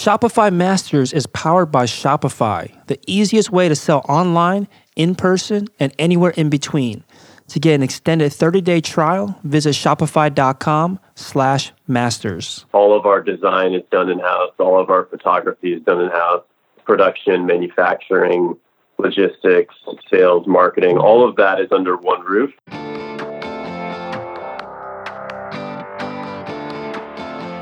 Shopify Masters is powered by Shopify, the easiest way to sell online, in person, and anywhere in between. To get an extended 30-day trial, visit shopify.com slash masters. All of our design is done in-house. All of our photography is done in-house. Production, manufacturing, logistics, sales, marketing, all of that is under one roof.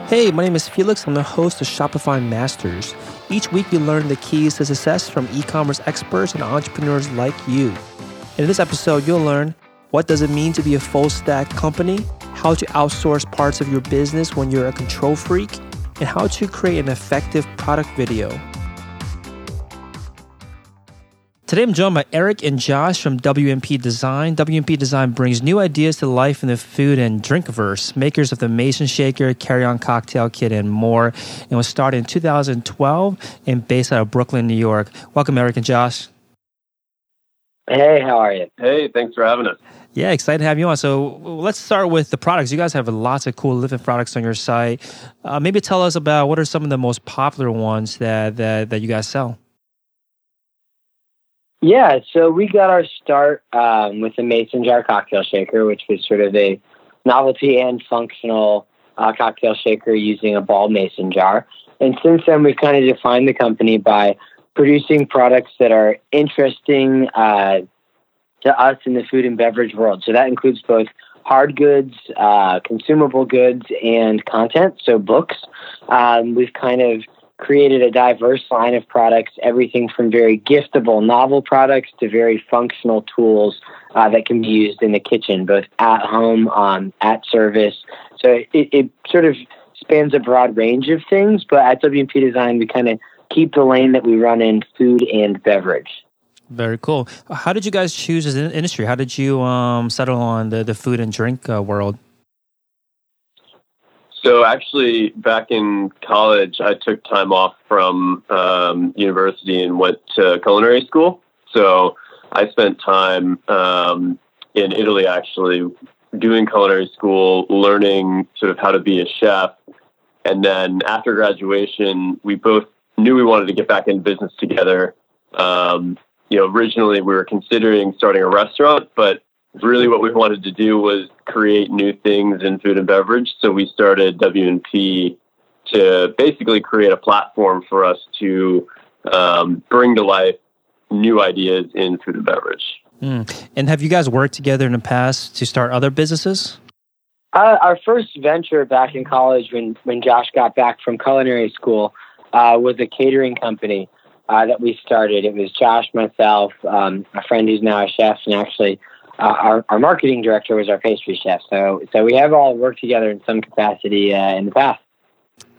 Hey, my name is Felix. I'm the host of Shopify Masters. Each week, we learn the keys to success from e commerce experts and entrepreneurs like you. In this episode, you'll learn what does it mean to be a full stack company, how to outsource parts of your business when you're a control freak, and how to create an effective product video. Today I'm joined by Eric and Josh from W&P Design. W&P Design brings new ideas to life in the food and drinkverse, makers of the Mason Shaker, Carry On Cocktail Kit, and more. And was started in 2012 and based out of Brooklyn, New York. Welcome, Eric and Josh. Hey, how are you? Hey, thanks for having us. Yeah, excited to have you on. So let's start with the products. You guys have lots of cool living products on your site. Uh, maybe tell us about what are some of the most popular ones that, that, that you guys sell. Yeah, so we got our start um, with the Mason Jar Cocktail Shaker, which was sort of a novelty and functional uh, cocktail shaker using a ball mason jar. And since then, we've kind of defined the company by producing products that are interesting uh, to us in the food and beverage world. So that includes both hard goods, uh, consumable goods, and content, so books. Um, we've kind of created a diverse line of products, everything from very giftable novel products to very functional tools uh, that can be used in the kitchen, both at home, um, at service. So it, it sort of spans a broad range of things, but at W&P Design, we kind of keep the lane that we run in food and beverage. Very cool. How did you guys choose this industry? How did you um, settle on the, the food and drink uh, world? So actually, back in college, I took time off from um, university and went to culinary school. So I spent time um, in Italy, actually, doing culinary school, learning sort of how to be a chef. And then after graduation, we both knew we wanted to get back in business together. Um, you know, originally we were considering starting a restaurant, but really what we wanted to do was create new things in food and beverage. So we started W&P to basically create a platform for us to um, bring to life new ideas in food and beverage. Mm. And have you guys worked together in the past to start other businesses? Uh, our first venture back in college, when when Josh got back from culinary school, uh, was a catering company uh, that we started. It was Josh, myself, um, a friend who's now a chef, and actually uh, our, our marketing director was our pastry chef. So, so we have all worked together in some capacity uh, in the past.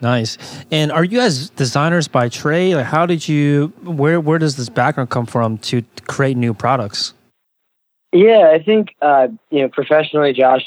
Nice. And are you guys designers by trade? Like, how did you? Where where does this background come from to create new products? Yeah, I think uh, you know professionally, Josh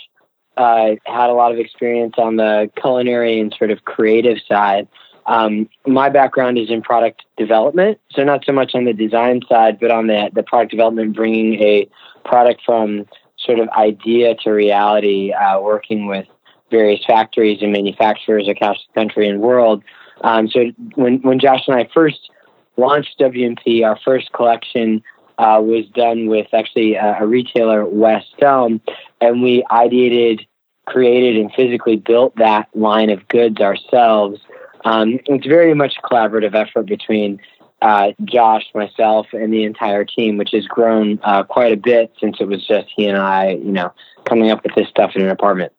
uh, had a lot of experience on the culinary and sort of creative side. Um, my background is in product development, so not so much on the design side, but on the the product development, bringing a product from sort of idea to reality, uh, working with various factories and manufacturers across the country and world. Um, so when when Josh and I first launched W&P, our first collection uh, was done with actually a, a retailer, West Elm, and we ideated, created, and physically built that line of goods ourselves. Um, it's very much a collaborative effort between uh, Josh, myself, and the entire team, which has grown uh, quite a bit since it was just he and I, you know, coming up with this stuff in an apartment.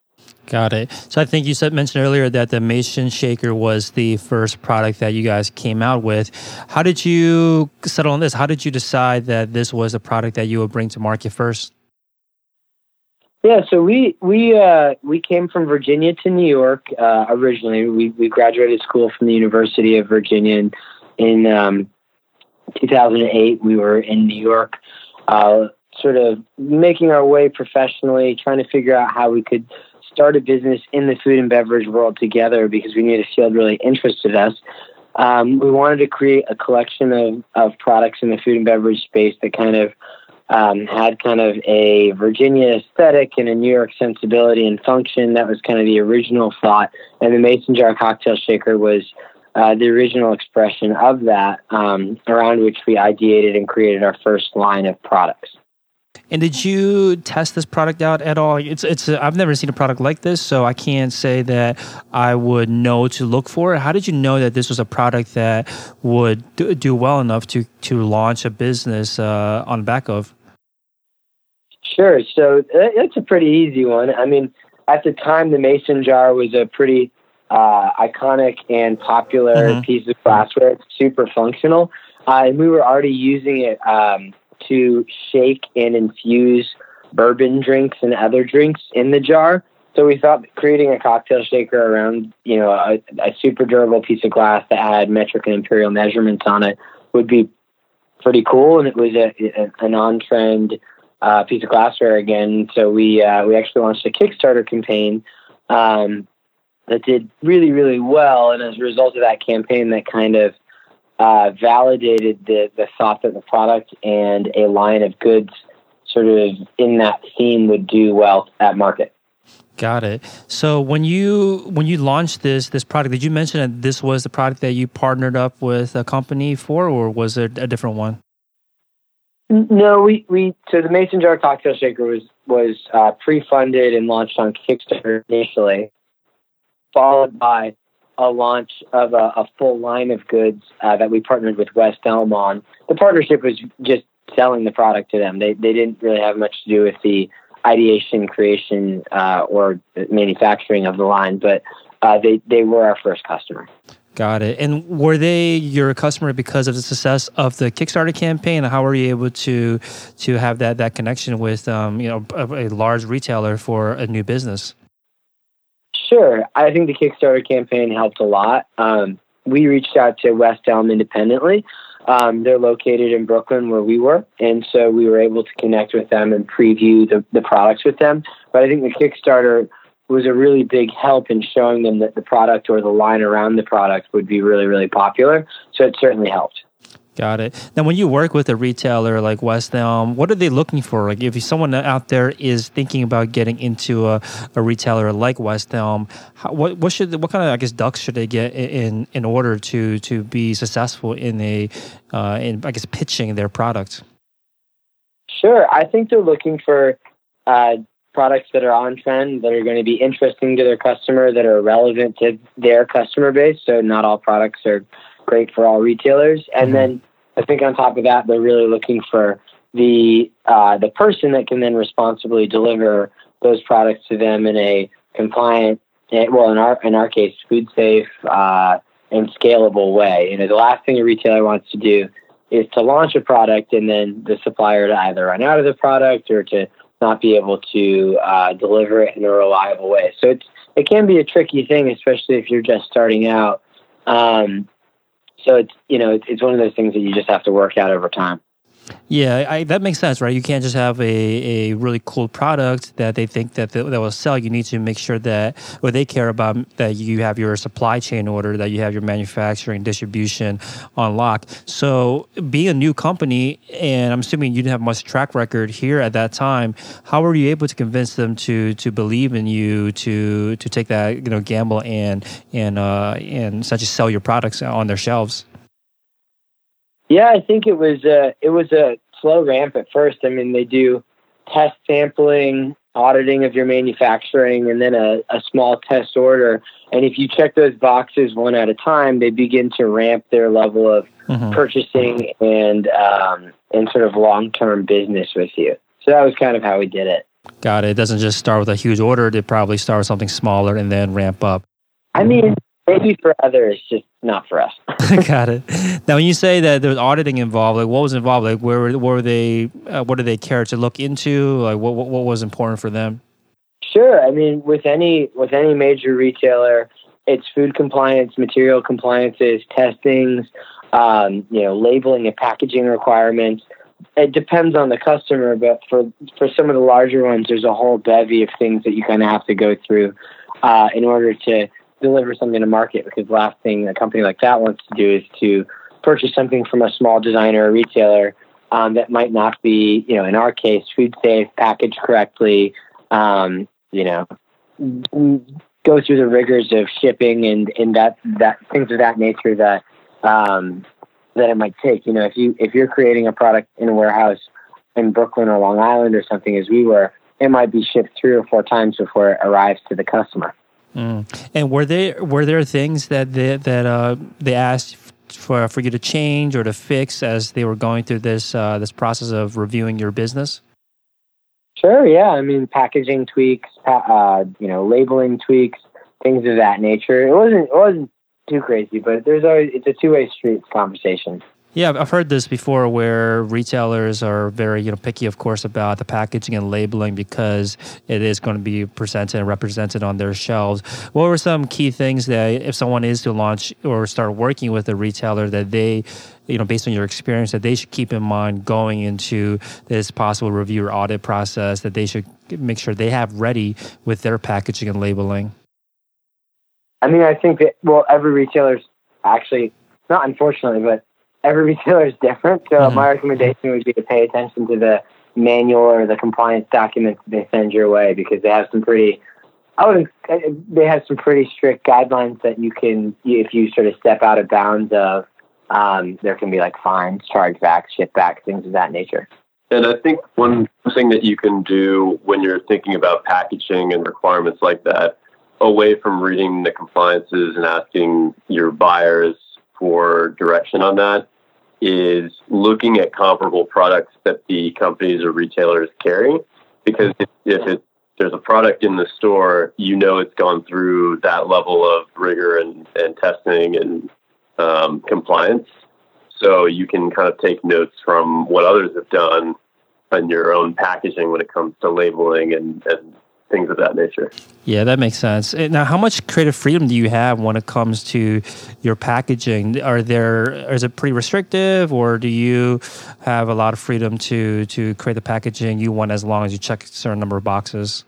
Got it. So I think you said mentioned earlier that the Mason Shaker was the first product that you guys came out with. How did you settle on this? How did you decide that this was a product that you would bring to market first? Yeah, so we we uh, we came from Virginia to New York uh, originally. We we graduated school from the University of Virginia in, in um, 2008. We were in New York, uh, sort of making our way professionally, trying to figure out how we could start a business in the food and beverage world together because we knew the field really interested us. Um, we wanted to create a collection of, of products in the food and beverage space that kind of um, had kind of a Virginia aesthetic and a New York sensibility and function. That was kind of the original thought. And the Mason Jar Cocktail Shaker was uh, the original expression of that, um, around which we ideated and created our first line of products. And did you test this product out at all? It's it's I've never seen a product like this, so I can't say that I would know to look for. it. How did you know that this was a product that would do, do well enough to to launch a business uh, on the back of? Sure. So it's a pretty easy one. I mean, at the time, the mason jar was a pretty uh, iconic and popular mm-hmm. piece of glassware. It's super functional, uh, and we were already using it. Um, to shake and infuse bourbon drinks and other drinks in the jar. So we thought creating a cocktail shaker around, you know, a, a super durable piece of glass that had metric and imperial measurements on it would be pretty cool. And it was a, a, an on-trend uh, piece of glassware again. So we uh, we actually launched a Kickstarter campaign um, that did really really well. And as a result of that campaign, that kind of uh, validated the, the thought that the product and a line of goods sort of in that theme would do well at market. Got it. So when you when you launched this this product, did you mention that this was the product that you partnered up with a company for, or was it a different one? No, we, we so the Mason Jar Cocktail Shaker was was uh, pre funded and launched on Kickstarter initially, followed by a launch of a, a full line of goods uh, that we partnered with West Elm on. The partnership was just selling the product to them. They they didn't really have much to do with the ideation, creation, uh, or manufacturing of the line, but uh, they they were our first customer. Got it. And were they your customer because of the success of the Kickstarter campaign? How were you able to to have that that connection with um, you know a, a large retailer for a new business? Sure. I think the Kickstarter campaign helped a lot. Um, we reached out to West Elm independently. Um, they're located in Brooklyn where we were, and so we were able to connect with them and preview the, the products with them. But I think the Kickstarter was a really big help in showing them that the product or the line around the product would be really, really popular. So it certainly helped. Got it. Now, when you work with a retailer like West Elm, what are they looking for? Like, if someone out there is thinking about getting into a, a retailer like West Elm, how, what what should what kind of I guess ducks should they get in in order to to be successful in a uh, in I guess pitching their product? Sure, I think they're looking for uh, products that are on trend, that are going to be interesting to their customer, that are relevant to their customer base. So, not all products are great for all retailers. And then I think on top of that, they're really looking for the uh, the person that can then responsibly deliver those products to them in a compliant, eh, well, in our in our case, food safe uh, and scalable way. You know, the last thing a retailer wants to do is to launch a product and then the supplier to either run out of the product or to not be able to uh, deliver it in a reliable way. So it's it can be a tricky thing, especially if you're just starting out. Um, so it's you know it's, one of those things that you just have to work out over time. Yeah, I, that makes sense, right? You can't just have a, a really cool product that they think that that will sell. You need to make sure that what they care about that you have your supply chain order, that you have your manufacturing distribution on lock. So, being a new company, and I'm assuming you didn't have much track record here at that time. How were you able to convince them to to believe in you to to take that you know gamble and and uh, and essentially sell your products on their shelves? Yeah, I think it was a it was a slow ramp at first. I mean, they do test sampling, auditing of your manufacturing, and then a, a small test order. And if you check those boxes one at a time, they begin to ramp their level of mm-hmm. purchasing and um, and sort of long term business with you. So that was kind of how we did it. Got it. It doesn't just start with a huge order. It probably start with something smaller and then ramp up. I mean, maybe for others, just not for us. I got it. Now, when you say that there was auditing involved, like what was involved? Like where, where were they? Uh, what did they care to look into? Like what, what, what was important for them? Sure. I mean, with any with any major retailer, it's food compliance, material compliances, testings, um, you know, labeling and packaging requirements. It depends on the customer, but for for some of the larger ones, there's a whole bevy of things that you kind of have to go through uh, in order to deliver something to market because the last thing a company like that wants to do is to purchase something from a small designer or retailer um, that might not be, you know, in our case, food safe, packaged correctly, um, you know, go through the rigors of shipping and, and that, that things of that nature that, um, that it might take. You know, if you, if you're creating a product in a warehouse in Brooklyn or Long Island or something as we were, it might be shipped three or four times before it arrives to the customer. Mm. And were there were there things that they, that uh, they asked for for you to change or to fix as they were going through this uh, this process of reviewing your business? Sure. Yeah. I mean, packaging tweaks, uh, you know, labeling tweaks, things of that nature. It wasn't it wasn't too crazy, but there's always it's a two way street conversation. Yeah, I've heard this before where retailers are very, you know, picky, of course, about the packaging and labeling because it is going to be presented and represented on their shelves. What were some key things that if someone is to launch or start working with a retailer that they, you know, based on your experience, that they should keep in mind going into this possible review or audit process that they should make sure they have ready with their packaging and labeling? I mean, I think that, well, every retailer's actually, not unfortunately, but every retailer is different. So mm-hmm. my recommendation would be to pay attention to the manual or the compliance documents they send your way because they have some pretty I would they have some pretty strict guidelines that you can if you sort of step out of bounds of um, there can be like fines, chargebacks, shipbacks, things of that nature. And I think one thing that you can do when you're thinking about packaging and requirements like that, away from reading the compliances and asking your buyers for direction on that, is looking at comparable products that the companies or retailers carry. Because if, if it, there's a product in the store, you know it's gone through that level of rigor and, and testing and um, compliance. So you can kind of take notes from what others have done on your own packaging when it comes to labeling and, and things of that nature. Yeah, that makes sense. Now, how much creative freedom do you have when it comes to your packaging? Are there is it pretty restrictive, or do you have a lot of freedom to to create the packaging you want as long as you check a certain number of boxes?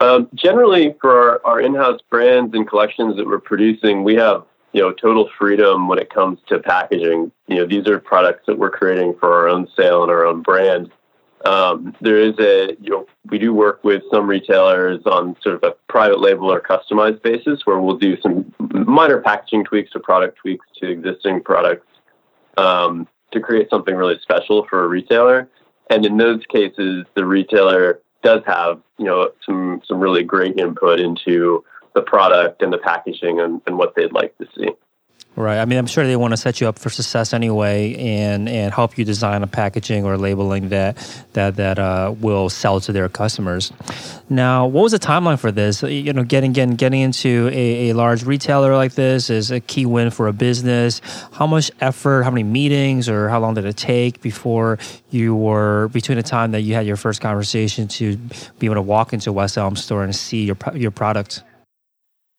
Um, generally, for our, our in-house brands and collections that we're producing, we have you know total freedom when it comes to packaging. You know, these are products that we're creating for our own sale and our own brand. Um, there is a, you know, we do work with some retailers on sort of a private label or customized basis where we'll do some minor packaging tweaks or product tweaks to existing products um, to create something really special for a retailer. And in those cases, the retailer does have, you know, some, some really great input into the product and the packaging and, and what they'd like to see. Right. I mean, I'm sure they want to set you up for success anyway, and and help you design a packaging or labeling that that that uh, will sell to their customers. Now, what was the timeline for this? You know, getting getting getting into a, a large retailer like this is a key win for a business. How much effort? How many meetings? Or how long did it take before you were between the time that you had your first conversation to be able to walk into a West Elm store and see your your product?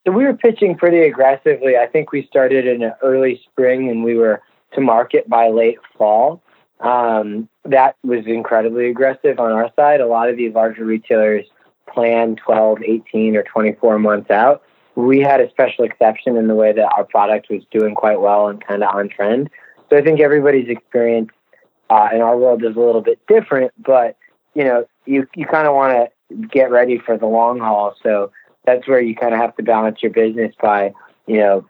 So we were pitching pretty aggressively. I think we started in early spring and we were to market by late fall. Um, that was incredibly aggressive on our side. A lot of these larger retailers plan 12, 18, or 24 months out. We had a special exception in the way that our product was doing quite well and kind of on trend. So I think everybody's experience uh, in our world is a little bit different, but you know, you you kind of want to get ready for the long haul. So that's where you kind of have to balance your business by, you know,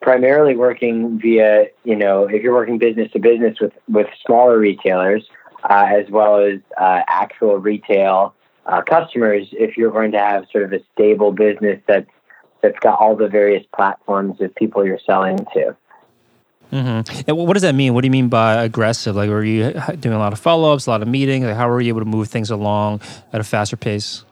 primarily working via, you know, if you're working business to business with, with smaller retailers, uh, as well as uh, actual retail uh, customers, if you're going to have sort of a stable business that's, that's got all the various platforms of people you're selling to. Mm-hmm. And what does that mean? What do you mean by aggressive? Like, were you doing a lot of follow ups, a lot of meetings? Like, how were you able to move things along at a faster pace?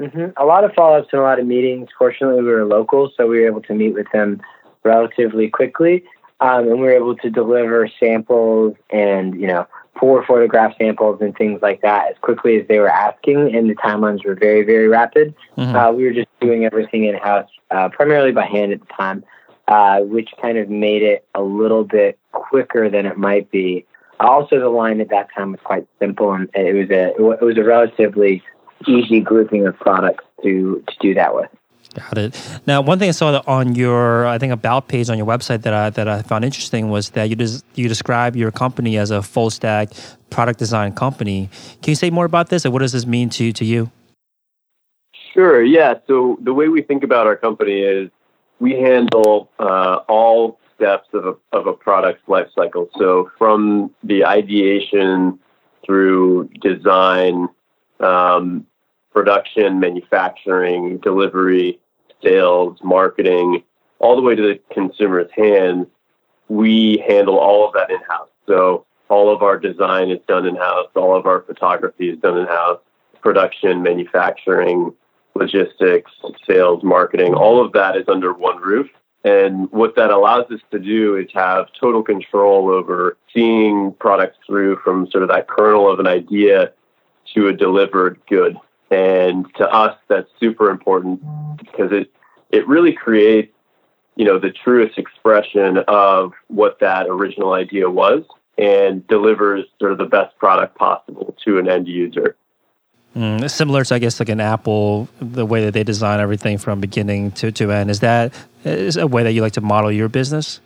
Mm-hmm. A lot of follow ups and a lot of meetings. Fortunately, we were local, so we were able to meet with them relatively quickly. Um, and we were able to deliver samples and, you know, pour photograph samples and things like that as quickly as they were asking. And the timelines were very, very rapid. Mm-hmm. Uh, we were just doing everything in house, uh, primarily by hand at the time, uh, which kind of made it a little bit quicker than it might be. Also, the line at that time was quite simple, and it was a it was a relatively easy grouping of products to to do that with. Got it. Now, one thing I saw on your, I think, about page on your website that I that I found interesting was that you des- you describe your company as a full stack product design company. Can you say more about this? And what does this mean to to you? Sure. Yeah. So the way we think about our company is we handle uh, all steps of a, of a product's life cycle. So from the ideation through design, um, production, manufacturing, delivery, sales, marketing, all the way to the consumer's hands, we handle all of that in house. So all of our design is done in house, all of our photography is done in house, production, manufacturing, logistics, sales, marketing, all of that is under one roof. And what that allows us to do is have total control over seeing products through from sort of that kernel of an idea to a delivered good. And to us, that's super important because it, it really creates, you know, the truest expression of what that original idea was and delivers sort of the best product possible to an end user. Mm, similar to, I guess, like an Apple, the way that they design everything from beginning to, to end. Is that is a way that you like to model your business?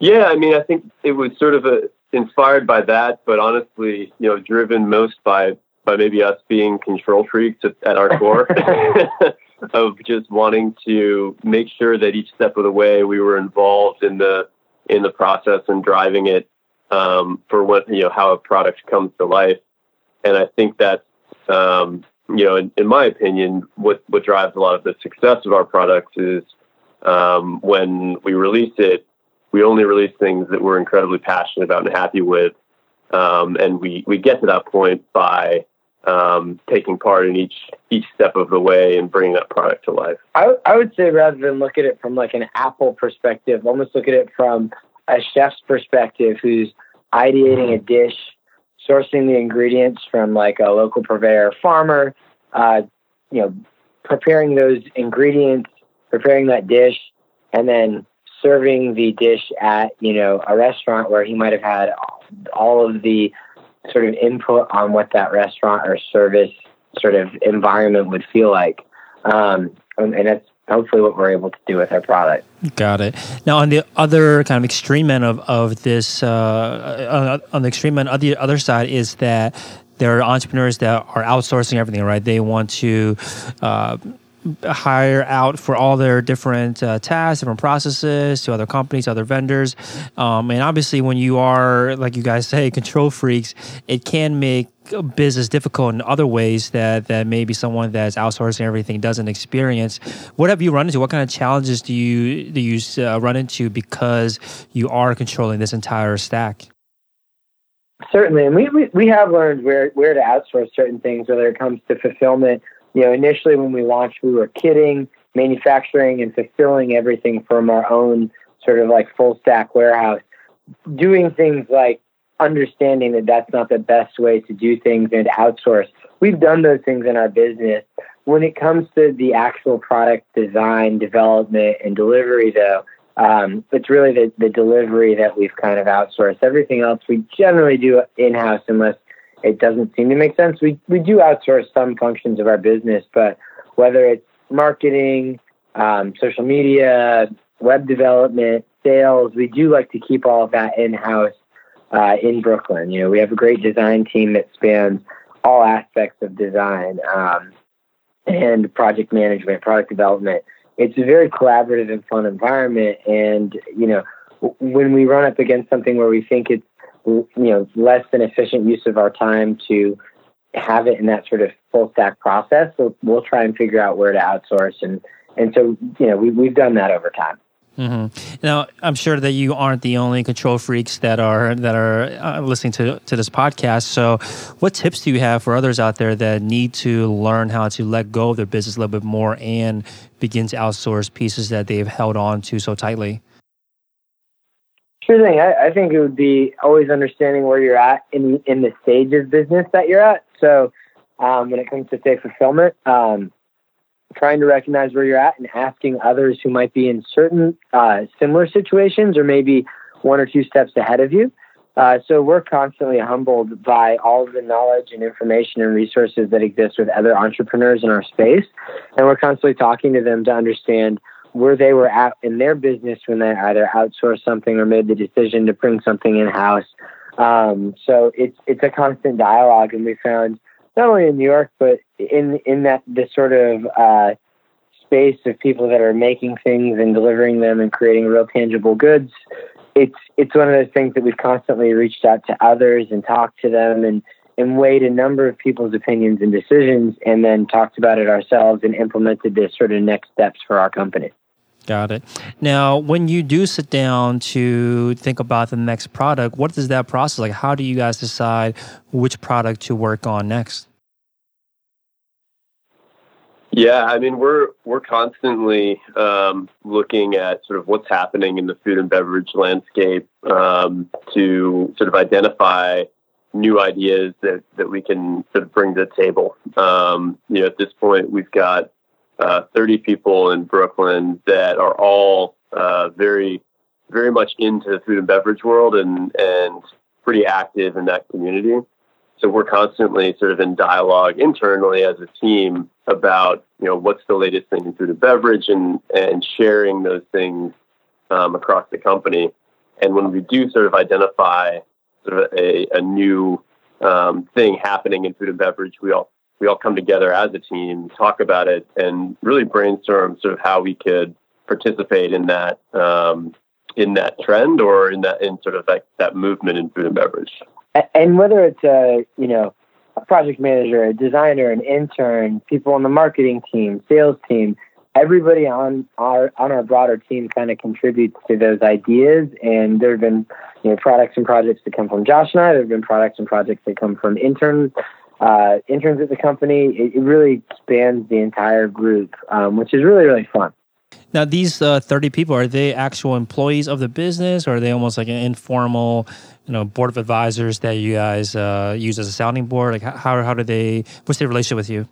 Yeah, I mean, I think it was sort of a, inspired by that, but honestly, you know, driven most by by maybe us being control freaks at, our core, of just wanting to make sure that each step of the way we were involved in the in the process and driving it um, for what you know how a product comes to life. And I think that um, you know, in, in, my opinion, what what drives a lot of the success of our products is um, when we release it, we only release things that we're incredibly passionate about and happy with, um, and we we get to that point by um, taking part in each each step of the way and bringing that product to life. I, I would say rather than look at it from like an Apple perspective, almost look at it from a chef's perspective who's ideating a dish sourcing the ingredients from like a local purveyor farmer, uh, you know, preparing those ingredients, preparing that dish, and then serving the dish at you know a restaurant where he might have had all of the sort of input on what that restaurant or service sort of environment would feel like. Um, and, that's hopefully what we're able to do with our product. Got it. Now, on the other kind of extreme end of, of this, uh, on the extreme end, of the other side is that there are entrepreneurs that are outsourcing everything, right? They want to uh, hire out for all their different uh, tasks, different processes to other companies, other vendors. Um, and obviously, when you are, like you guys say, control freaks, it can make business difficult in other ways that, that maybe someone that's outsourcing everything doesn't experience. What have you run into? What kind of challenges do you do you uh, run into because you are controlling this entire stack? Certainly, and we, we, we have learned where, where to outsource certain things, whether it comes to fulfillment you know, initially when we launched, we were kitting, manufacturing, and fulfilling everything from our own sort of like full stack warehouse. Doing things like understanding that that's not the best way to do things and outsource. We've done those things in our business. When it comes to the actual product design, development, and delivery, though, um, it's really the, the delivery that we've kind of outsourced. Everything else we generally do in house unless it doesn't seem to make sense. We we do outsource some functions of our business, but whether it's marketing, um, social media, web development, sales, we do like to keep all of that in house uh, in Brooklyn. You know, we have a great design team that spans all aspects of design um, and project management, product development. It's a very collaborative and fun environment, and you know, when we run up against something where we think it's you know less than efficient use of our time to have it in that sort of full stack process. So we'll try and figure out where to outsource, and and so you know we we've done that over time. Mm-hmm. Now, I'm sure that you aren't the only control freaks that are that are uh, listening to to this podcast. So, what tips do you have for others out there that need to learn how to let go of their business a little bit more and begin to outsource pieces that they've held on to so tightly? Sure thing. I, I, think it would be always understanding where you're at in in the stage of business that you're at. So um, when it comes to say fulfillment, um, trying to recognize where you're at and asking others who might be in certain uh, similar situations or maybe one or two steps ahead of you. Uh, so we're constantly humbled by all the knowledge and information and resources that exist with other entrepreneurs in our space, and we're constantly talking to them to understand where they were at in their business when they either outsourced something or made the decision to bring something in house. Um, so it's it's a constant dialogue, and we found not only in New York, but in in that this sort of uh, space of people that are making things and delivering them and creating real tangible goods. It's it's one of those things that we've constantly reached out to others and talked to them and and weighed a number of people's opinions and decisions and then talked about it ourselves and implemented this sort of next steps for our company. Got it. Now, when you do sit down to think about the next product, what is that process like? How do you guys decide which product to work on next? Yeah, I mean we're we're constantly um, looking at sort of what's happening in the food and beverage landscape um, to sort of identify new ideas that, that we can sort of bring to the table. Um, you know, at this point, we've got uh, 30 people in Brooklyn that are all uh, very, very much into the food and beverage world and, and pretty active in that community. So we're constantly sort of in dialogue internally as a team about, you know, what's the latest thing in food and beverage and, and sharing those things um, across the company. And when we do sort of identify sort of a, a new um, thing happening in food and beverage, we all we all come together as a team, talk about it, and really brainstorm sort of how we could participate in that um, in that trend or in that in sort of like that movement in food and beverage. And whether it's a you know a project manager, a designer, an intern, people on the marketing team, sales team, everybody on our on our broader team kind of contributes to those ideas. And there have been you know products and projects that come from Josh and I. There have been products and projects that come from interns. Uh, interns at the company, it, it, really spans the entire group, um, which is really, really fun. Now, these uh, 30 people, are they actual employees of the business or are they almost like an informal, you know, board of advisors that you guys uh, use as a sounding board? Like how, how do they, what's their relationship with you?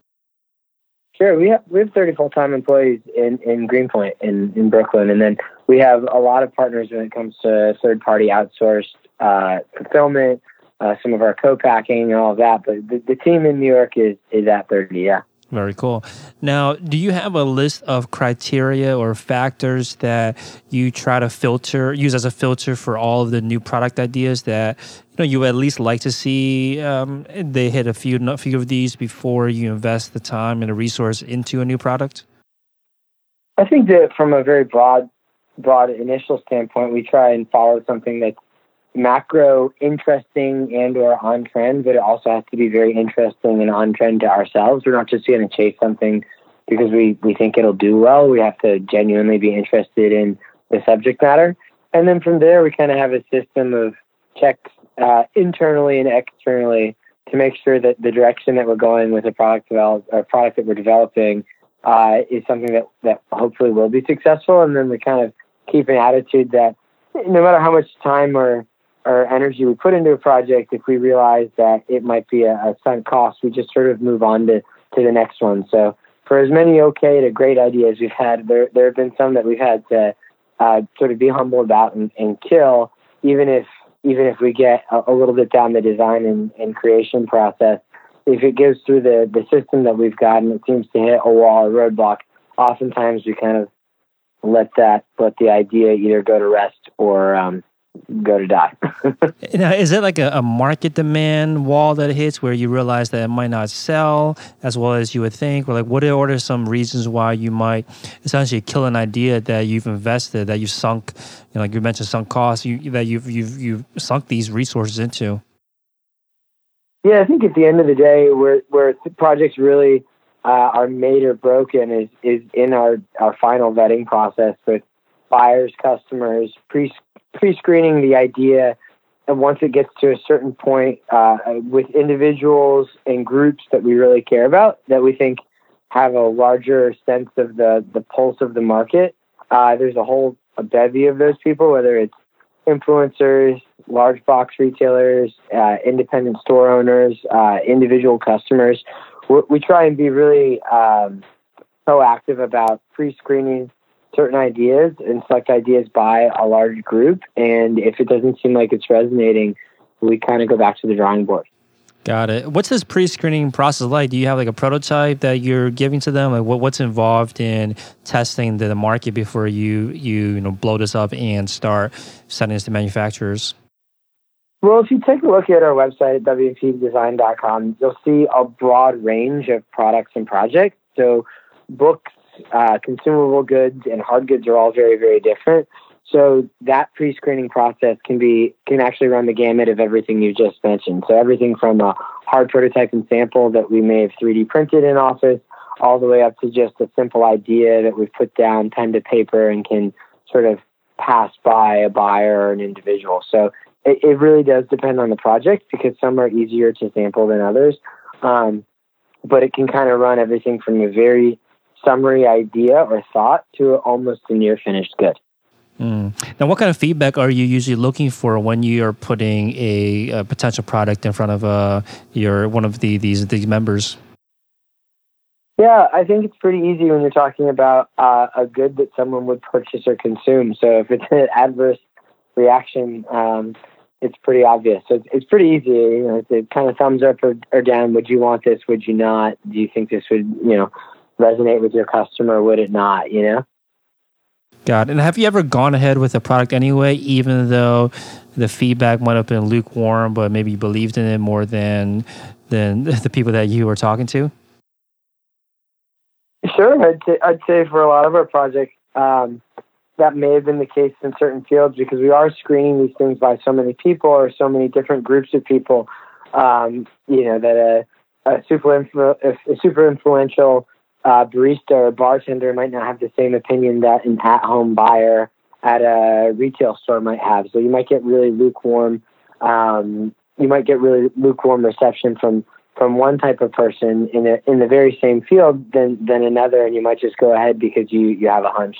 Sure, we have we have 30 full time employees in in Greenpoint in in Brooklyn, and then we have a lot of partners when it comes to third party outsourced uh, fulfillment, uh, some of our co-packing and all of that. But the, the team in New York is is at 30. Yeah. Very cool. Now, do you have a list of criteria or factors that you try to filter, use as a filter for all of the new product ideas that you know you at least like to see um, they hit a few a few of these before you invest the time and the resource into a new product? I think that from a very broad broad initial standpoint, we try and follow something that's macro interesting and or on trend, but it also has to be very interesting and on trend to ourselves. We're not just going to chase something because we, we think it'll do well. We have to genuinely be interested in the subject matter. And then from there, we kind of have a system of checks uh, internally and externally to make sure that the direction that we're going with a product develop or product that we're developing uh, is something that, that hopefully will be successful. And then we kind of keep an attitude that no matter how much time or or energy we put into a project, if we realize that it might be a, a sunk cost, we just sort of move on to, to the next one. So for as many okay to great ideas we've had, there there have been some that we've had to uh, sort of be humble about and, and kill, even if even if we get a, a little bit down the design and, and creation process. If it goes through the, the system that we've got and it seems to hit a wall or roadblock, oftentimes we kind of let that let the idea either go to rest or um, go to die. now, is it like a, a, market demand wall that hits where you realize that it might not sell as well as you would think, or like what are some reasons why you might essentially kill an idea that you've invested, that you've sunk, you know, like you mentioned, sunk costs, you, that you've you've you've sunk these resources into? Yeah, I think at the end of the day, where where projects really uh, are made or broken is is in our our final vetting process with buyers, customers, pre pre-screening the idea and once it gets to a certain point uh, with individuals and groups that we really care about that we think have a larger sense of the, the pulse of the market uh, there's a whole a bevy of those people whether it's influencers large box retailers uh, independent store owners uh, individual customers. We we try and be really um, proactive about pre-screening certain ideas and select ideas by a large group. And if it doesn't seem like it's resonating, we kind of go back to the drawing board. Got it. What's this pre-screening process like? Do you have like a prototype that you're giving to them? Like what, what's involved in testing the, the market before you, you you know blow this up and start sending this to manufacturers? Well, if you take a look at our website at wpdesign.com, you'll see a broad range of products and projects. So, books, uh, consumable goods, and hard goods are all very, very different. So that pre-screening process can be can actually run the gamut of everything you just mentioned. So everything from a hard prototype and sample that we may have 3D printed in office, all the way up to just a simple idea that we've put down pen to paper and can sort of pass by a buyer or an individual. So it, it really does depend on the project because some are easier to sample than others. Um, but it can kind of run everything from a very summary idea or thought to almost a near finished good. Mm. Now, what kind of feedback are you usually looking for when you are putting a, a potential product in front of uh, your one of the these these members? Yeah, I think it's pretty easy when you're talking about uh, a good that someone would purchase or consume. So if it's an adverse reaction, um, it's pretty obvious. So it's, it's pretty easy. You know, it's kind of thumbs up or, or down. Would you want this? Would you not? Do you think this would you know resonate with your customer? Would it not? You know. Got it. And have you ever gone ahead with a product anyway, even though the feedback might have been lukewarm, but maybe you believed in it more than than the people that you were talking to? Sure, I'd say, I'd say for a lot of our projects, um, that may have been the case in certain fields because we are screening these things by so many people or so many different groups of people. Um, you know that a, a super influ- a super influential uh, barista or bartender might not have the same opinion that an at-home buyer at a retail store might have. So you might get really lukewarm. Um, you might get really lukewarm reception from from one type of person in a, in the very same field than than another, and you might just go ahead because you you have a hunch.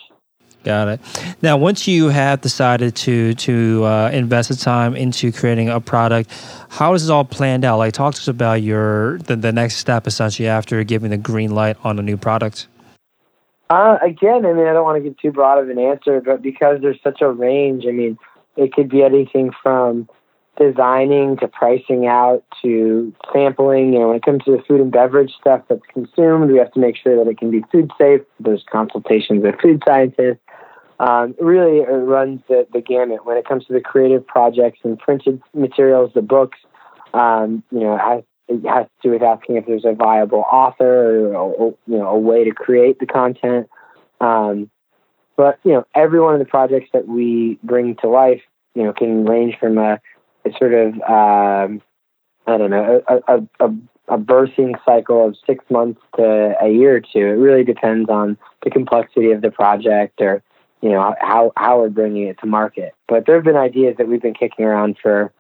Got it. Now, once you have decided to to uh, invest the time into creating a product, how is this all planned out? Like, talk to us about your the, the next step essentially after giving the green light on a new product. Uh, again, I mean, I don't want to give too broad of an answer, but because there's such a range, I mean, it could be anything from designing to pricing out to sampling. You know, when it comes to the food and beverage stuff that's consumed, we have to make sure that it can be food safe. There's consultations with food scientists. Um, really, it runs the, the gamut when it comes to the creative projects and printed materials, the books. Um, you know, has, it has to do with asking if there's a viable author or, or you know a way to create the content. Um, but you know, every one of the projects that we bring to life, you know, can range from a, sort of um, I don't know a, a, a, a birthing cycle of six months to a year or two. It really depends on the complexity of the project or you know how how we're bringing it to market. But there have been ideas that we've been kicking around for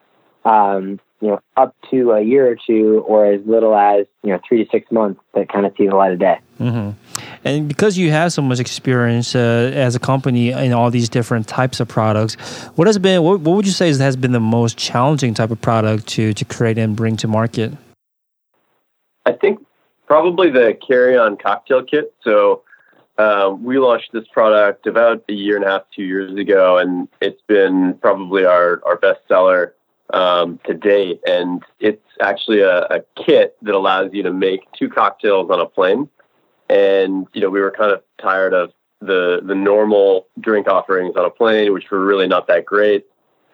um, you know up to a year or two, or as little as you know three to six months that kind of see the light of day. Mm-hmm. And because you have so much experience uh, as a company in all these different types of products, what has been what, what would you say has been the most challenging type of product to to create and bring to market? I think probably the carry-on cocktail kit. So um, we launched this product about a year and a half, two years ago, and it's been probably our, our best seller um, to date. And it's actually a, a, kit that allows you to make two cocktails on a plane. And, you know, we were kind of tired of the, the normal drink offerings on a plane, which were really not that great.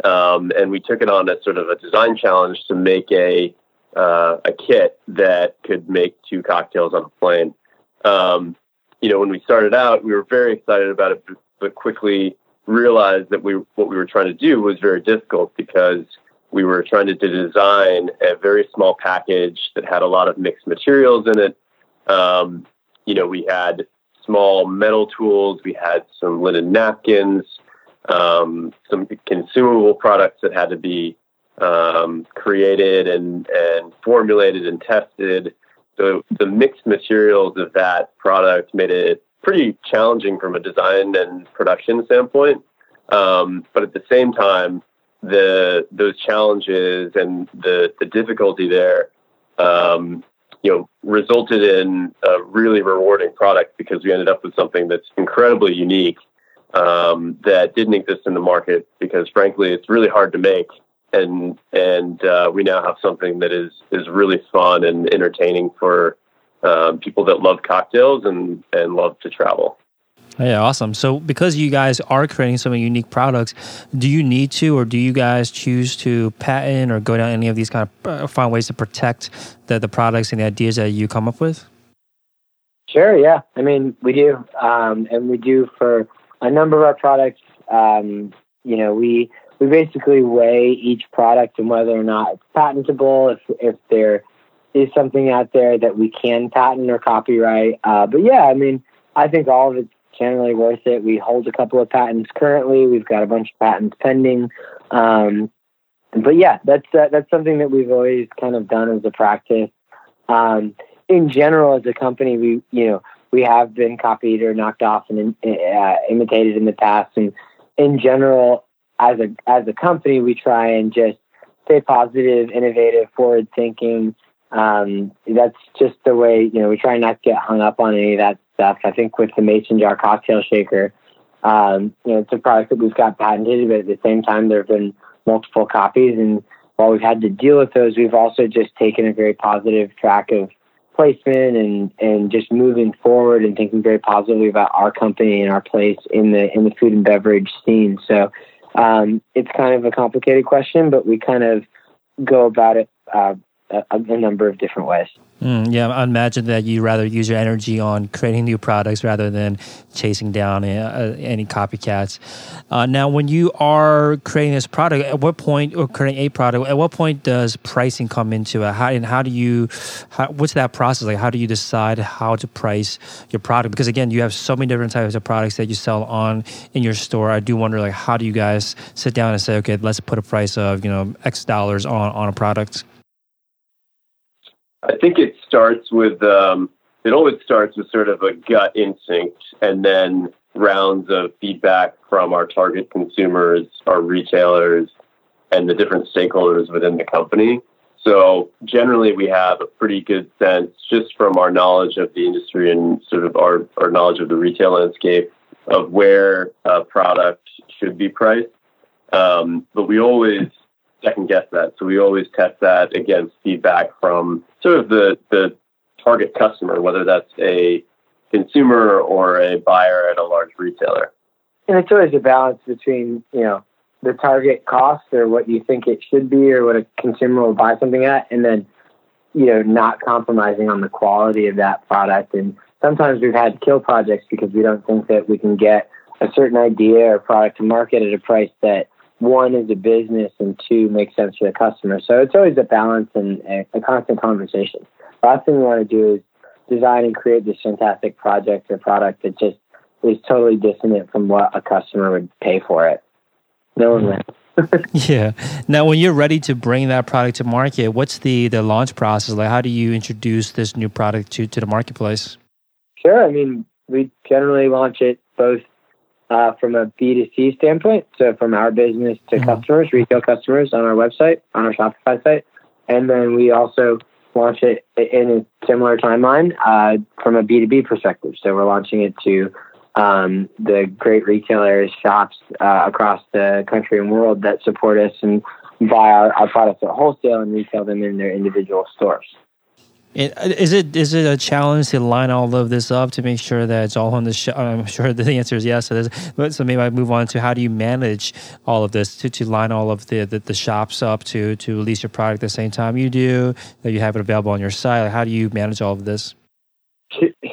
Um, and we took it on as sort of a design challenge to make a, uh, a kit that could make two cocktails on a plane. Um, you know, when we started out, we were very excited about it, but quickly realized that we what we were trying to do was very difficult because we were trying to design a very small package that had a lot of mixed materials in it. Um, you know, we had small metal tools, we had some linen napkins, um, some consumable products that had to be um, created and, and formulated and tested the the mixed materials of that product made it pretty challenging from a design and production standpoint. Um, but at the same time, the those challenges and the the difficulty there, um, you know, resulted in a really rewarding product because we ended up with something that's incredibly unique um, that didn't exist in the market because frankly, it's really hard to make and and uh, we now have something that is is really fun and entertaining for um, people that love cocktails and and love to travel. Yeah, awesome. So, because you guys are creating some unique products, do you need to, or do you guys choose to patent or go down any of these kind of uh, find ways to protect the, the products and the ideas that you come up with? Sure. Yeah. I mean, we do, um, and we do for a number of our products. Um, you know, we we basically weigh each product and whether or not it's patentable. If if there is something out there that we can patent or copyright. Uh, but yeah, I mean, I think all of it's generally worth it. We hold a couple of patents currently. We've got a bunch of patents pending. Um, but yeah, that's uh, that's something that we've always kind of done as a practice. Um, in general, as a company, we you know we have been copied or knocked off and uh, imitated in the past, and in general, as a as a company, we try and just stay positive, innovative, forward thinking. Um, that's just the way you know we try not to get hung up on any of that stuff. I think with the mason jar cocktail shaker, um, you know, it's a product that we've got patented, but at the same time, there have been multiple copies. And while we've had to deal with those, we've also just taken a very positive track of placement and, and just moving forward and thinking very positively about our company and our place in the in the food and beverage scene. So um, it's kind of a complicated question, but we kind of go about it uh, a, a number of different ways. Mm, yeah, I imagine that you rather use your energy on creating new products rather than chasing down uh, any copycats. Uh, now, when you are creating this product, at what point, or creating a product, at what point does pricing come into it? How, and how do you, how, what's that process like? How do you decide how to price your product? Because again, you have so many different types of products that you sell on in your store. I do wonder, like, how do you guys sit down and say, okay, let's put a price of you know X dollars on on a product? I think it starts with um, it always starts with sort of a gut instinct, and then rounds of feedback from our target consumers, our retailers, and the different stakeholders within the company. So generally, we have a pretty good sense just from our knowledge of the industry and sort of our, our knowledge of the retail landscape of where a product should be priced. Um, but we always second guess that. So we always test that against feedback from sort of the, the target customer, whether that's a consumer or a buyer at a large retailer. And it's always a balance between, you know, the target cost or what you think it should be or what a consumer will buy something at, and then, you know, not compromising on the quality of that product. And sometimes we've had kill projects because we don't think that we can get a certain idea or product to market at a price that one is a business and two makes sense for the customer. So it's always a balance and a, constant conversation. Last thing we want to do is design and create this fantastic project or product that just is totally dissonant from what a customer would pay for it. No one wins. yeah. Now, when you're ready to bring that product to market, what's the the launch process like? How do you introduce this new product to to the marketplace? Sure. I mean, we generally launch it both uh, from a B2C standpoint, so from our business to mm-hmm. customers, retail customers on our website, on our Shopify site. And then we also launch it in a similar timeline uh, from a B2B perspective. So we're launching it to um, the great retailers, shops uh, across the country and world that support us and buy our, our products at wholesale and retail them in their individual stores. Uh, is it is it a challenge to line all of this up to make sure that it's all on the show? Uh, I'm sure the answer is yes. But so maybe I move on to how do you manage all of this to, to line all of the, the, the shops up to to release your product at the same time you do that you have it available on your site. Like how do you manage all of this?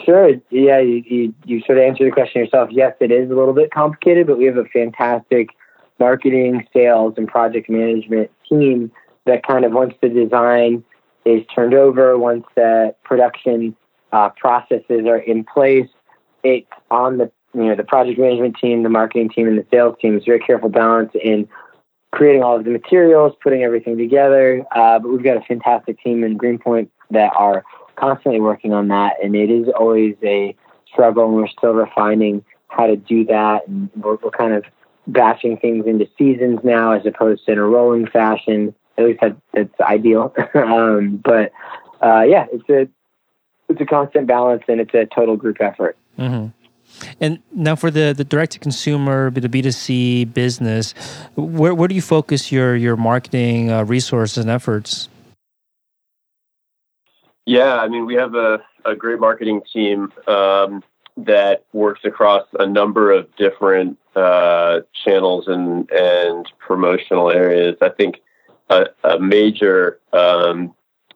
Sure. Yeah, you, you, you sort of answered the question yourself. Yes, it is a little bit complicated, but we have a fantastic marketing, sales, and project management team that kind of wants to design is turned over, once the production uh, processes are in place, it's on the you know the project management team, the marketing team, and the sales team is very careful balance in creating all of the materials, putting everything together. Uh, but we've got a fantastic team in Greenpoint that are constantly working on that, and it is always a struggle, and we're still refining how to do that. And we're, we're kind of batching things into seasons now, as opposed to in a rolling fashion at least that, that's ideal. um, but uh, yeah, it's a it's a constant balance and it's a total group effort. Mm-hmm. And now for the, the direct to consumer, the B2C business, where, where do you focus your, your marketing uh, resources and efforts? Yeah, I mean, we have a, a great marketing team. Um, that works across a number of different uh, channels and and promotional areas. I think a, a major um,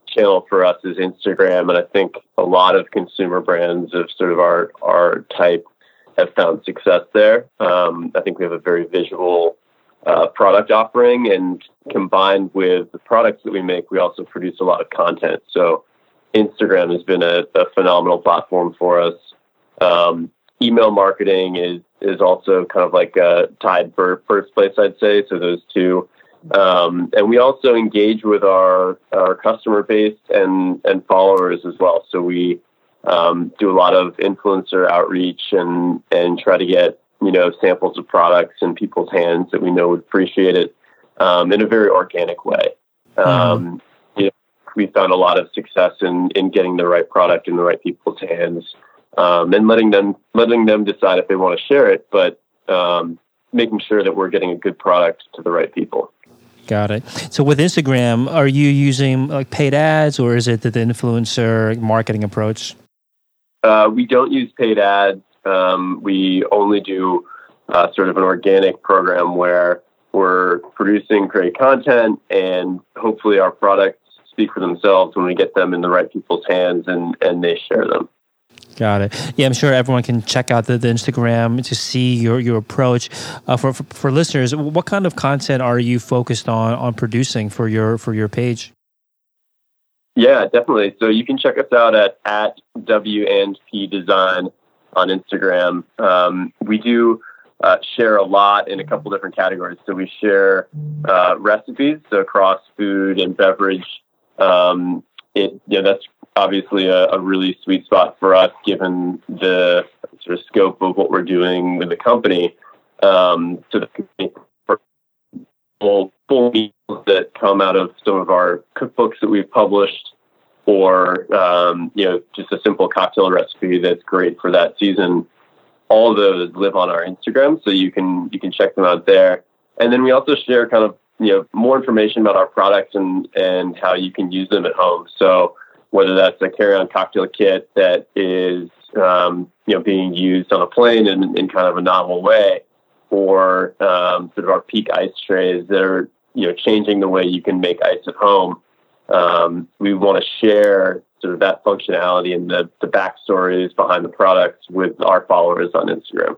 channel for us is Instagram, and I think a lot of consumer brands of sort of our our type have found success there. Um, I think we have a very visual uh, product offering, and combined with the products that we make, we also produce a lot of content. So Instagram has been a, a phenomenal platform for us. Um, email marketing is is also kind of like uh, tied for first place, I'd say. So those two, um, and we also engage with our our customer base and and followers as well. So we um, do a lot of influencer outreach and and try to get you know samples of products in people's hands that we know would appreciate it um, in a very organic way. Mm. You know, we found a lot of success in in getting the right product in the right people's hands um, and letting them letting them decide if they want to share it, but um, making sure that we're getting a good product to the right people. Got it. So with Instagram, are you using like paid ads or is it the influencer marketing approach? Uh, we don't use paid ads. Um, we only do uh, sort of an organic program where we're producing great content and hopefully our products speak for themselves when we get them in the right people's hands and, and they share them. Got it. Yeah, I'm sure everyone can check out the, the Instagram to see your your approach. Uh, for, for, for listeners, what kind of content are you focused on on producing for your for your page? Yeah, definitely. So you can check us out at at W and P Design on Instagram. Um, we do uh, share a lot in a couple different categories. So we share uh, recipes so across food and beverage. Um, it you know that's obviously a, a, really sweet spot for us given the sort of scope of what we're doing with the company. Um, so the full, full meals that come out of some of our cookbooks that we've published, or um, you know, just a simple cocktail recipe that's great for that season. All those live on our Instagram, so you can you can check them out there. And then we also share kind of you know more information about our products and and how you can use them at home. So whether that's a carry-on cocktail kit that is um, you know being used on a plane in, in kind of a novel way, or um, sort of our peak ice trays that are you know changing the way you can make ice at home. Um, we want to share sort of that functionality and the, the backstories behind the products with our followers on Instagram.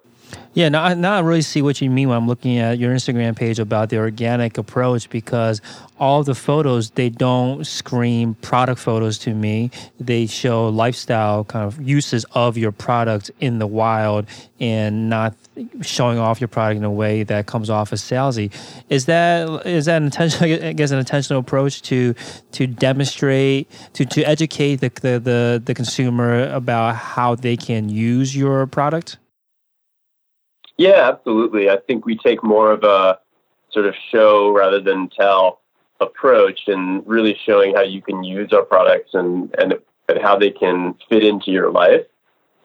Yeah, now, now I really see what you mean when I'm looking at your Instagram page about the organic approach because all the photos they don't scream product photos to me. They show lifestyle kind of uses of your product in the wild and not showing off your product in a way that comes off as salesy. Is that is that an intentional I guess an intentional approach to to demonstrate to to educate the the the, the consumer about how they can use your product? Yeah, absolutely. I think we take more of a sort of show rather than tell approach and really showing how you can use our products and, and, and how they can fit into your life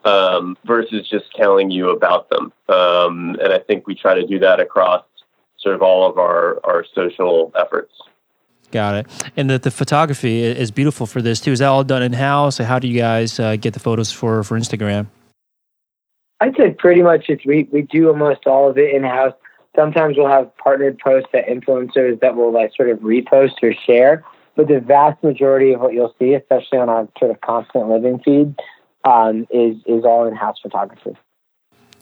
um, versus just telling you about them. Um, and I think we try to do that across sort of all of our, our social efforts. Got it. And the, the photography is beautiful for this too. Is that all done in house? How do you guys uh, get the photos for, for Instagram? I'd say pretty much it's we, we do almost all of it in house. Sometimes we'll have partnered posts that influencers that will like sort of repost or share. But the vast majority of what you'll see, especially on our sort of constant living feed, um, is is all in house photography.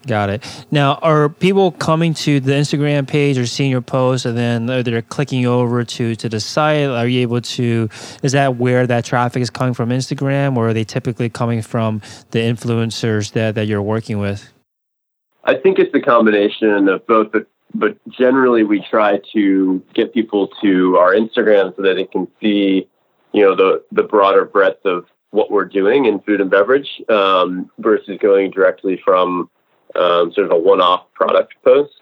Got it. Now, are people coming to the Instagram page or seeing your post, and then they're clicking over to to the site? Are you able to? Is that where that traffic is coming from Instagram, or are they typically coming from the influencers that that you're working with? I think it's the combination of both. But, but generally, we try to get people to our Instagram so that they can see, you know, the the broader breadth of what we're doing in food and beverage um, versus going directly from um, sort of a one-off product post.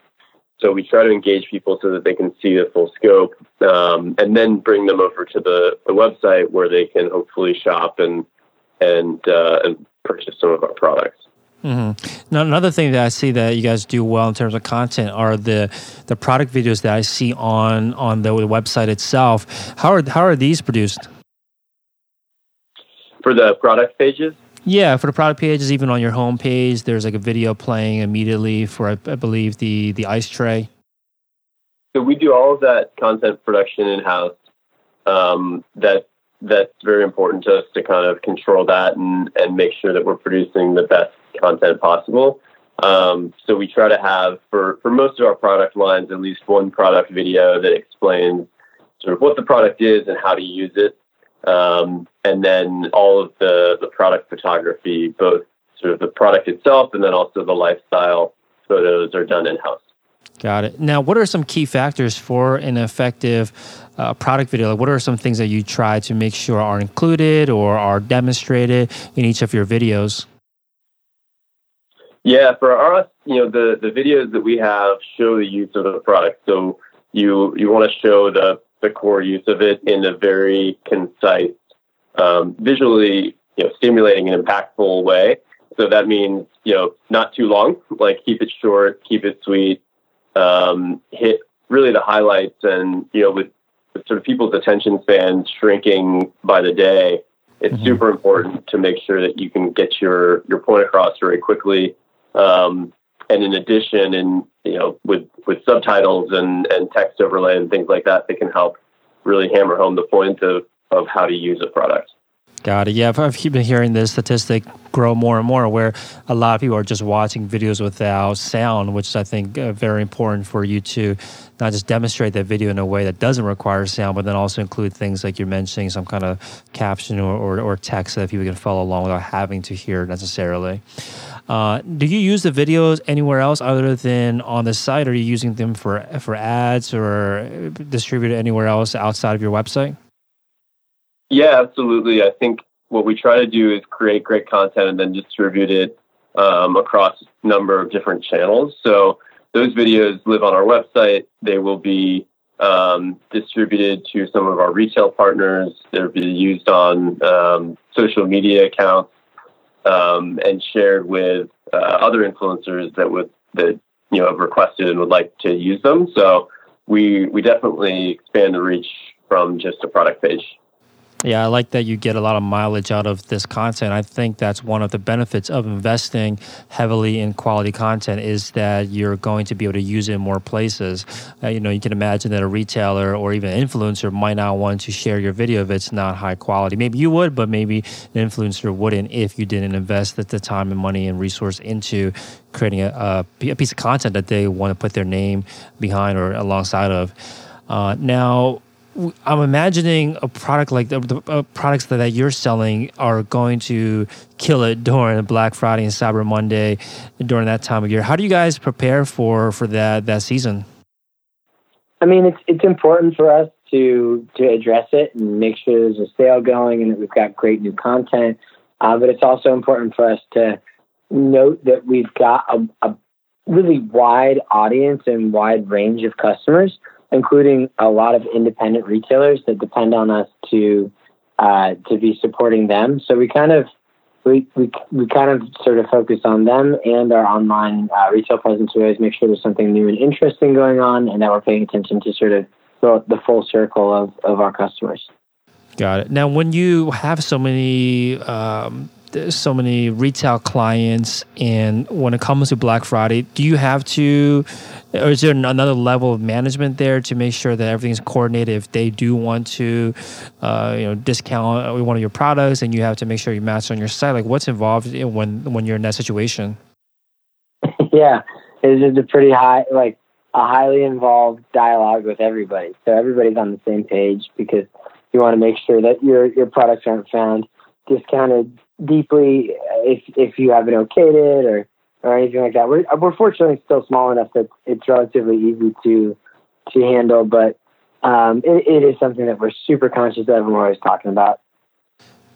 So we try to engage people so that they can see the full scope, um, and then bring them over to the, the website where they can hopefully shop and and uh, and purchase some of our products. Mm-hmm. Now, another thing that I see that you guys do well in terms of content are the the product videos that I see on on the website itself. How are how are these produced? For the product pages, Yeah, for the product pages, even on your home page, there's like a video playing immediately for, I, I believe, the the ice tray. So we do all of that content production in house. Um, that that's very important to us to kind of control that and and make sure that we're producing the best content possible. Um, so we try to have for for most of our product lines at least one product video that explains sort of what the product is and how to use it. Um, and then all of the, the product photography, both sort of the product itself and then also the lifestyle photos are done in house. Got it. Now, what are some key factors for an effective uh, product video? Like what are some things that you try to make sure are included or are demonstrated in each of your videos? Yeah, for us, you know, the, the videos that we have show the use of the product. So you you want to show the the core use of it in a very concise, um, visually you know, stimulating and impactful way. So that means you know not too long, like keep it short, keep it sweet, um, hit really the highlights, and you know with, with, sort of people's attention spans shrinking by the day, it's mm-hmm. super important to make sure that you can get your your point across very quickly. Um, and in addition, and you know, with with subtitles and and text overlay and things like that, they can help really hammer home the point of of how to use a product. Got it. Yeah, I've been hearing this statistic grow more and more, where a lot of people are just watching videos without sound, which I think uh, very important for you to not just demonstrate that video in a way that doesn't require sound, but then also include things like you're mentioning, some kind of caption or, or, or text that people can follow along without having to hear necessarily. Uh, do you use the videos anywhere else other than on the site? Are you using them for for ads or distributed anywhere else outside of your website? Yeah, absolutely. I think what we try to do is create great content and then distribute it um, across a number of different channels. So those videos live on our website. They will be um, distributed to some of our retail partners. They'll be used on um, social media accounts um, and shared with uh, other influencers that would that you know have requested and would like to use them. So we we definitely expand the reach from just a product page. Yeah, I like that you get a lot of mileage out of this content. I think that's one of the benefits of investing heavily in quality content is that you're going to be able to use it in more places. Uh, you know, you can imagine that a retailer or even an influencer might not want to share your video if it's not high quality. Maybe you would, but maybe an influencer wouldn't if you didn't invest the time and money and resource into creating a, a piece of content that they want to put their name behind or alongside of. Uh, now, I'm imagining a product like the, the uh, products that, that you're selling are going to kill it during Black Friday and Cyber Monday during that time of year. How do you guys prepare for for that that season? I mean, it's it's important for us to to address it and make sure there's a sale going and that we've got great new content. Uh, but it's also important for us to note that we've got a, a really wide audience and wide range of customers including a lot of independent retailers that depend on us to uh, to be supporting them. So we kind of we, we, we kind of sort of focus on them and our online uh, retail presence. We always make sure there's something new and interesting going on, and that we're paying attention to sort of the, full circle of, of our customers. Got it. Now, when you have so many um, so many retail clients, and when it comes to Black Friday, do you have to, or is there another level of management there to make sure that everything's coordinated? If they do want to, uh, you know, discount one of your products, and you have to make sure you match on your site, like what's involved when when you're in that situation? yeah, it's just a pretty high, like a highly involved dialogue with everybody. So everybody's on the same page because you want to make sure that your your products aren't found discounted deeply if if you haven't okayed it or or anything like that. We're we're fortunately still small enough that it's relatively easy to to handle, but um, it, it is something that we're super conscious of and we're always talking about.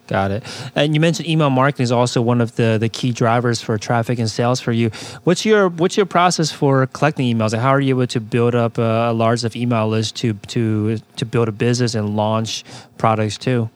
Got it. And you mentioned email marketing is also one of the, the key drivers for traffic and sales for you. What's your what's your process for collecting emails? And how are you able to build up a, large enough email list to to to build a business and launch products too?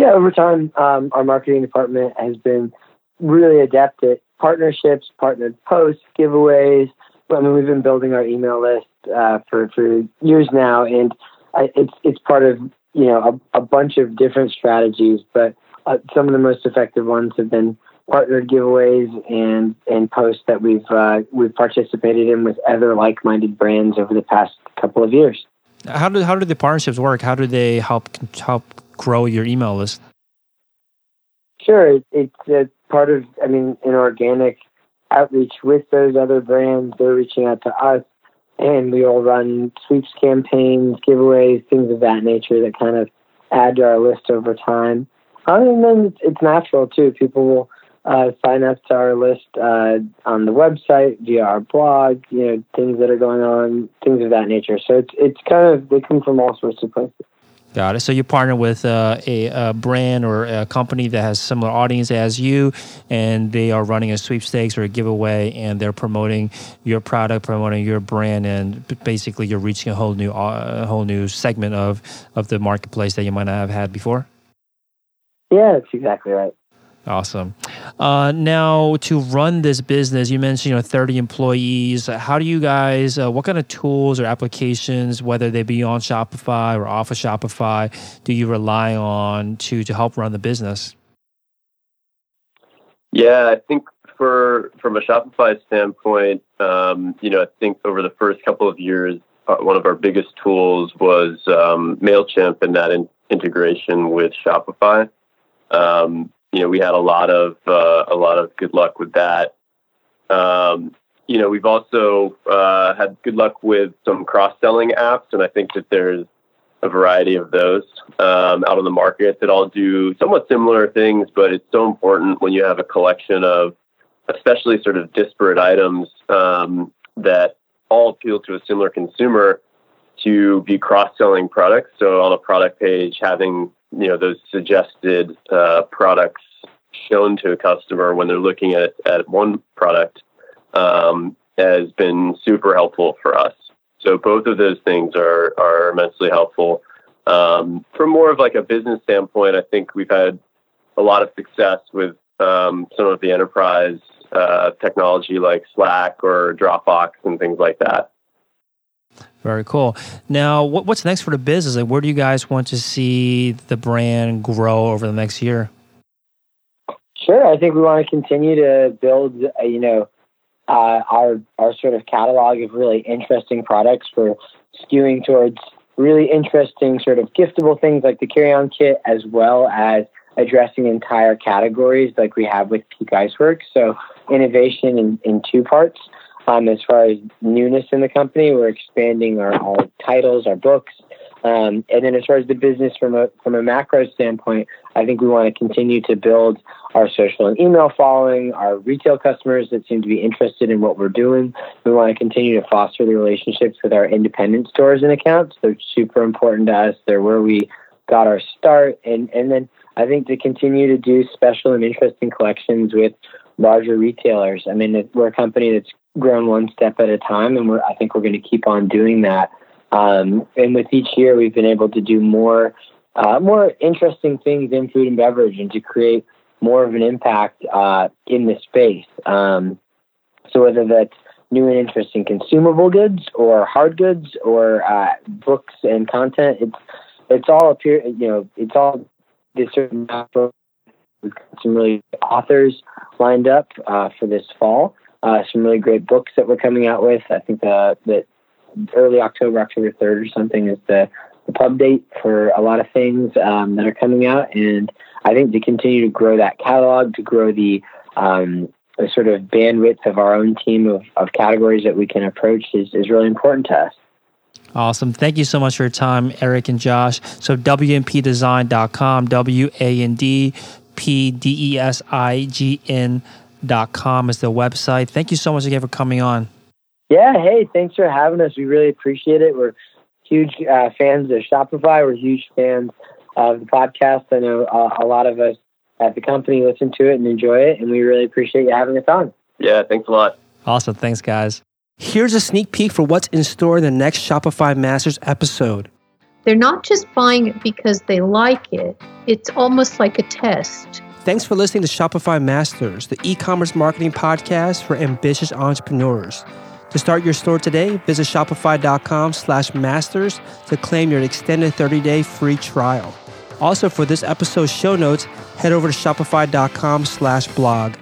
Yeah, over time, um, our marketing department has been really adept at partnerships, partnered posts, giveaways. I mean, we've been building our email list uh, for for years now, and I, it's it's part of you know a, a bunch of different strategies. But uh, some of the most effective ones have been partnered giveaways and and posts that we've uh, we've participated in with other like-minded brands over the past couple of years. How do how do the partnerships work? How do they help help grow your email list? Sure, it's a part of I mean an organic outreach with those other brands. They're reaching out to us, and we all run sweeps campaigns, giveaways, things of that nature that kind of add to our list over time. and then it's, natural too. People will uh, sign up to our list uh, on the website via our blog. You know, things that are going on, things of that nature. So it's it's kind of they come from all sorts of places. Got it. So you partner with uh, a, a, brand or a company that has similar audience as you, and they are running a sweepstakes or a giveaway, and they're promoting your product, promoting your brand, and basically you're reaching a whole new, uh, a whole new segment of of the marketplace that you might not have had before. Yeah, that's exactly right. Awesome. Uh, now, to run this business, you mentioned you know 30 employees. How do you guys? Uh, what kind of tools or applications, whether they be on Shopify or off of Shopify, do you rely on to to help run the business? Yeah, I think for from a Shopify standpoint, um, you know, I think over the first couple of years, uh, one of our biggest tools was um, Mailchimp and that in- integration with Shopify. Um, you know, we had a lot of uh, a lot of good luck with that. Um, you know, we've also uh, had good luck with some cross selling apps, and I think that there's a variety of those um, out on the market that all do somewhat similar things. But it's so important when you have a collection of, especially sort of disparate items um, that all appeal to a similar consumer, to be cross selling products. So on a product page, having you know those suggested uh, products shown to a customer when they're looking at, at one product um, has been super helpful for us. So both of those things are are immensely helpful. Um, from more of like a business standpoint, I think we've had a lot of success with um, some of the enterprise uh, technology like Slack or Dropbox and things like that. Very cool. Now, what, what's next for the business? Like, where do you guys want to see the brand grow over the next year? Sure, I think we want to continue to build, uh, you know, uh, our our sort of catalog of really interesting products. for skewing towards really interesting sort of giftable things like the carry-on kit, as well as addressing entire categories like we have with Peak Iceworks. So innovation in, in two parts. Um, as far as newness in the company, we're expanding our, our titles, our books, um, and then as far as the business from a from a macro standpoint, I think we want to continue to build our social and email following, our retail customers that seem to be interested in what we're doing. We want to continue to foster the relationships with our independent stores and accounts. They're super important to us. They're where we got our start, and and then I think to continue to do special and interesting collections with larger retailers. I mean, we're a company that's grown one step at a time, and we're, I think we're going to keep on doing that. Um, and with each year, we've been able to do more, uh, more interesting things in food and beverage, and to create more of an impact uh, in the space. Um, so whether that's new and interesting consumable goods, or hard goods, or uh, books and content, it's it's all appear. You know, it's all this certain. We've got some really authors lined up uh, for this fall uh, some really great books that we're coming out with. I think the, the early October, October 3rd or something is the, the pub date for a lot of things um, that are coming out. And I think to continue to grow that catalog, to grow the, um, the sort of bandwidth of our own team of, of categories that we can approach is, is really important to us. Awesome. Thank you so much for your time, Eric and Josh. So, wandpdesign.com, W A N D P D E S I G N com is the website. Thank you so much again for coming on. Yeah, hey, thanks for having us. We really appreciate it. We're huge uh, fans of Shopify. We're huge fans of the podcast. I know uh, a lot of us at the company listen to it and enjoy it, and we really appreciate you having us on. Yeah, thanks a lot. Awesome. Thanks, guys. Here's a sneak peek for what's in store in the next Shopify Masters episode. They're not just buying it because they like it, it's almost like a test. Thanks for listening to Shopify Masters, the e commerce marketing podcast for ambitious entrepreneurs. To start your store today, visit shopify.com slash masters to claim your extended 30 day free trial. Also, for this episode's show notes, head over to shopify.com slash blog.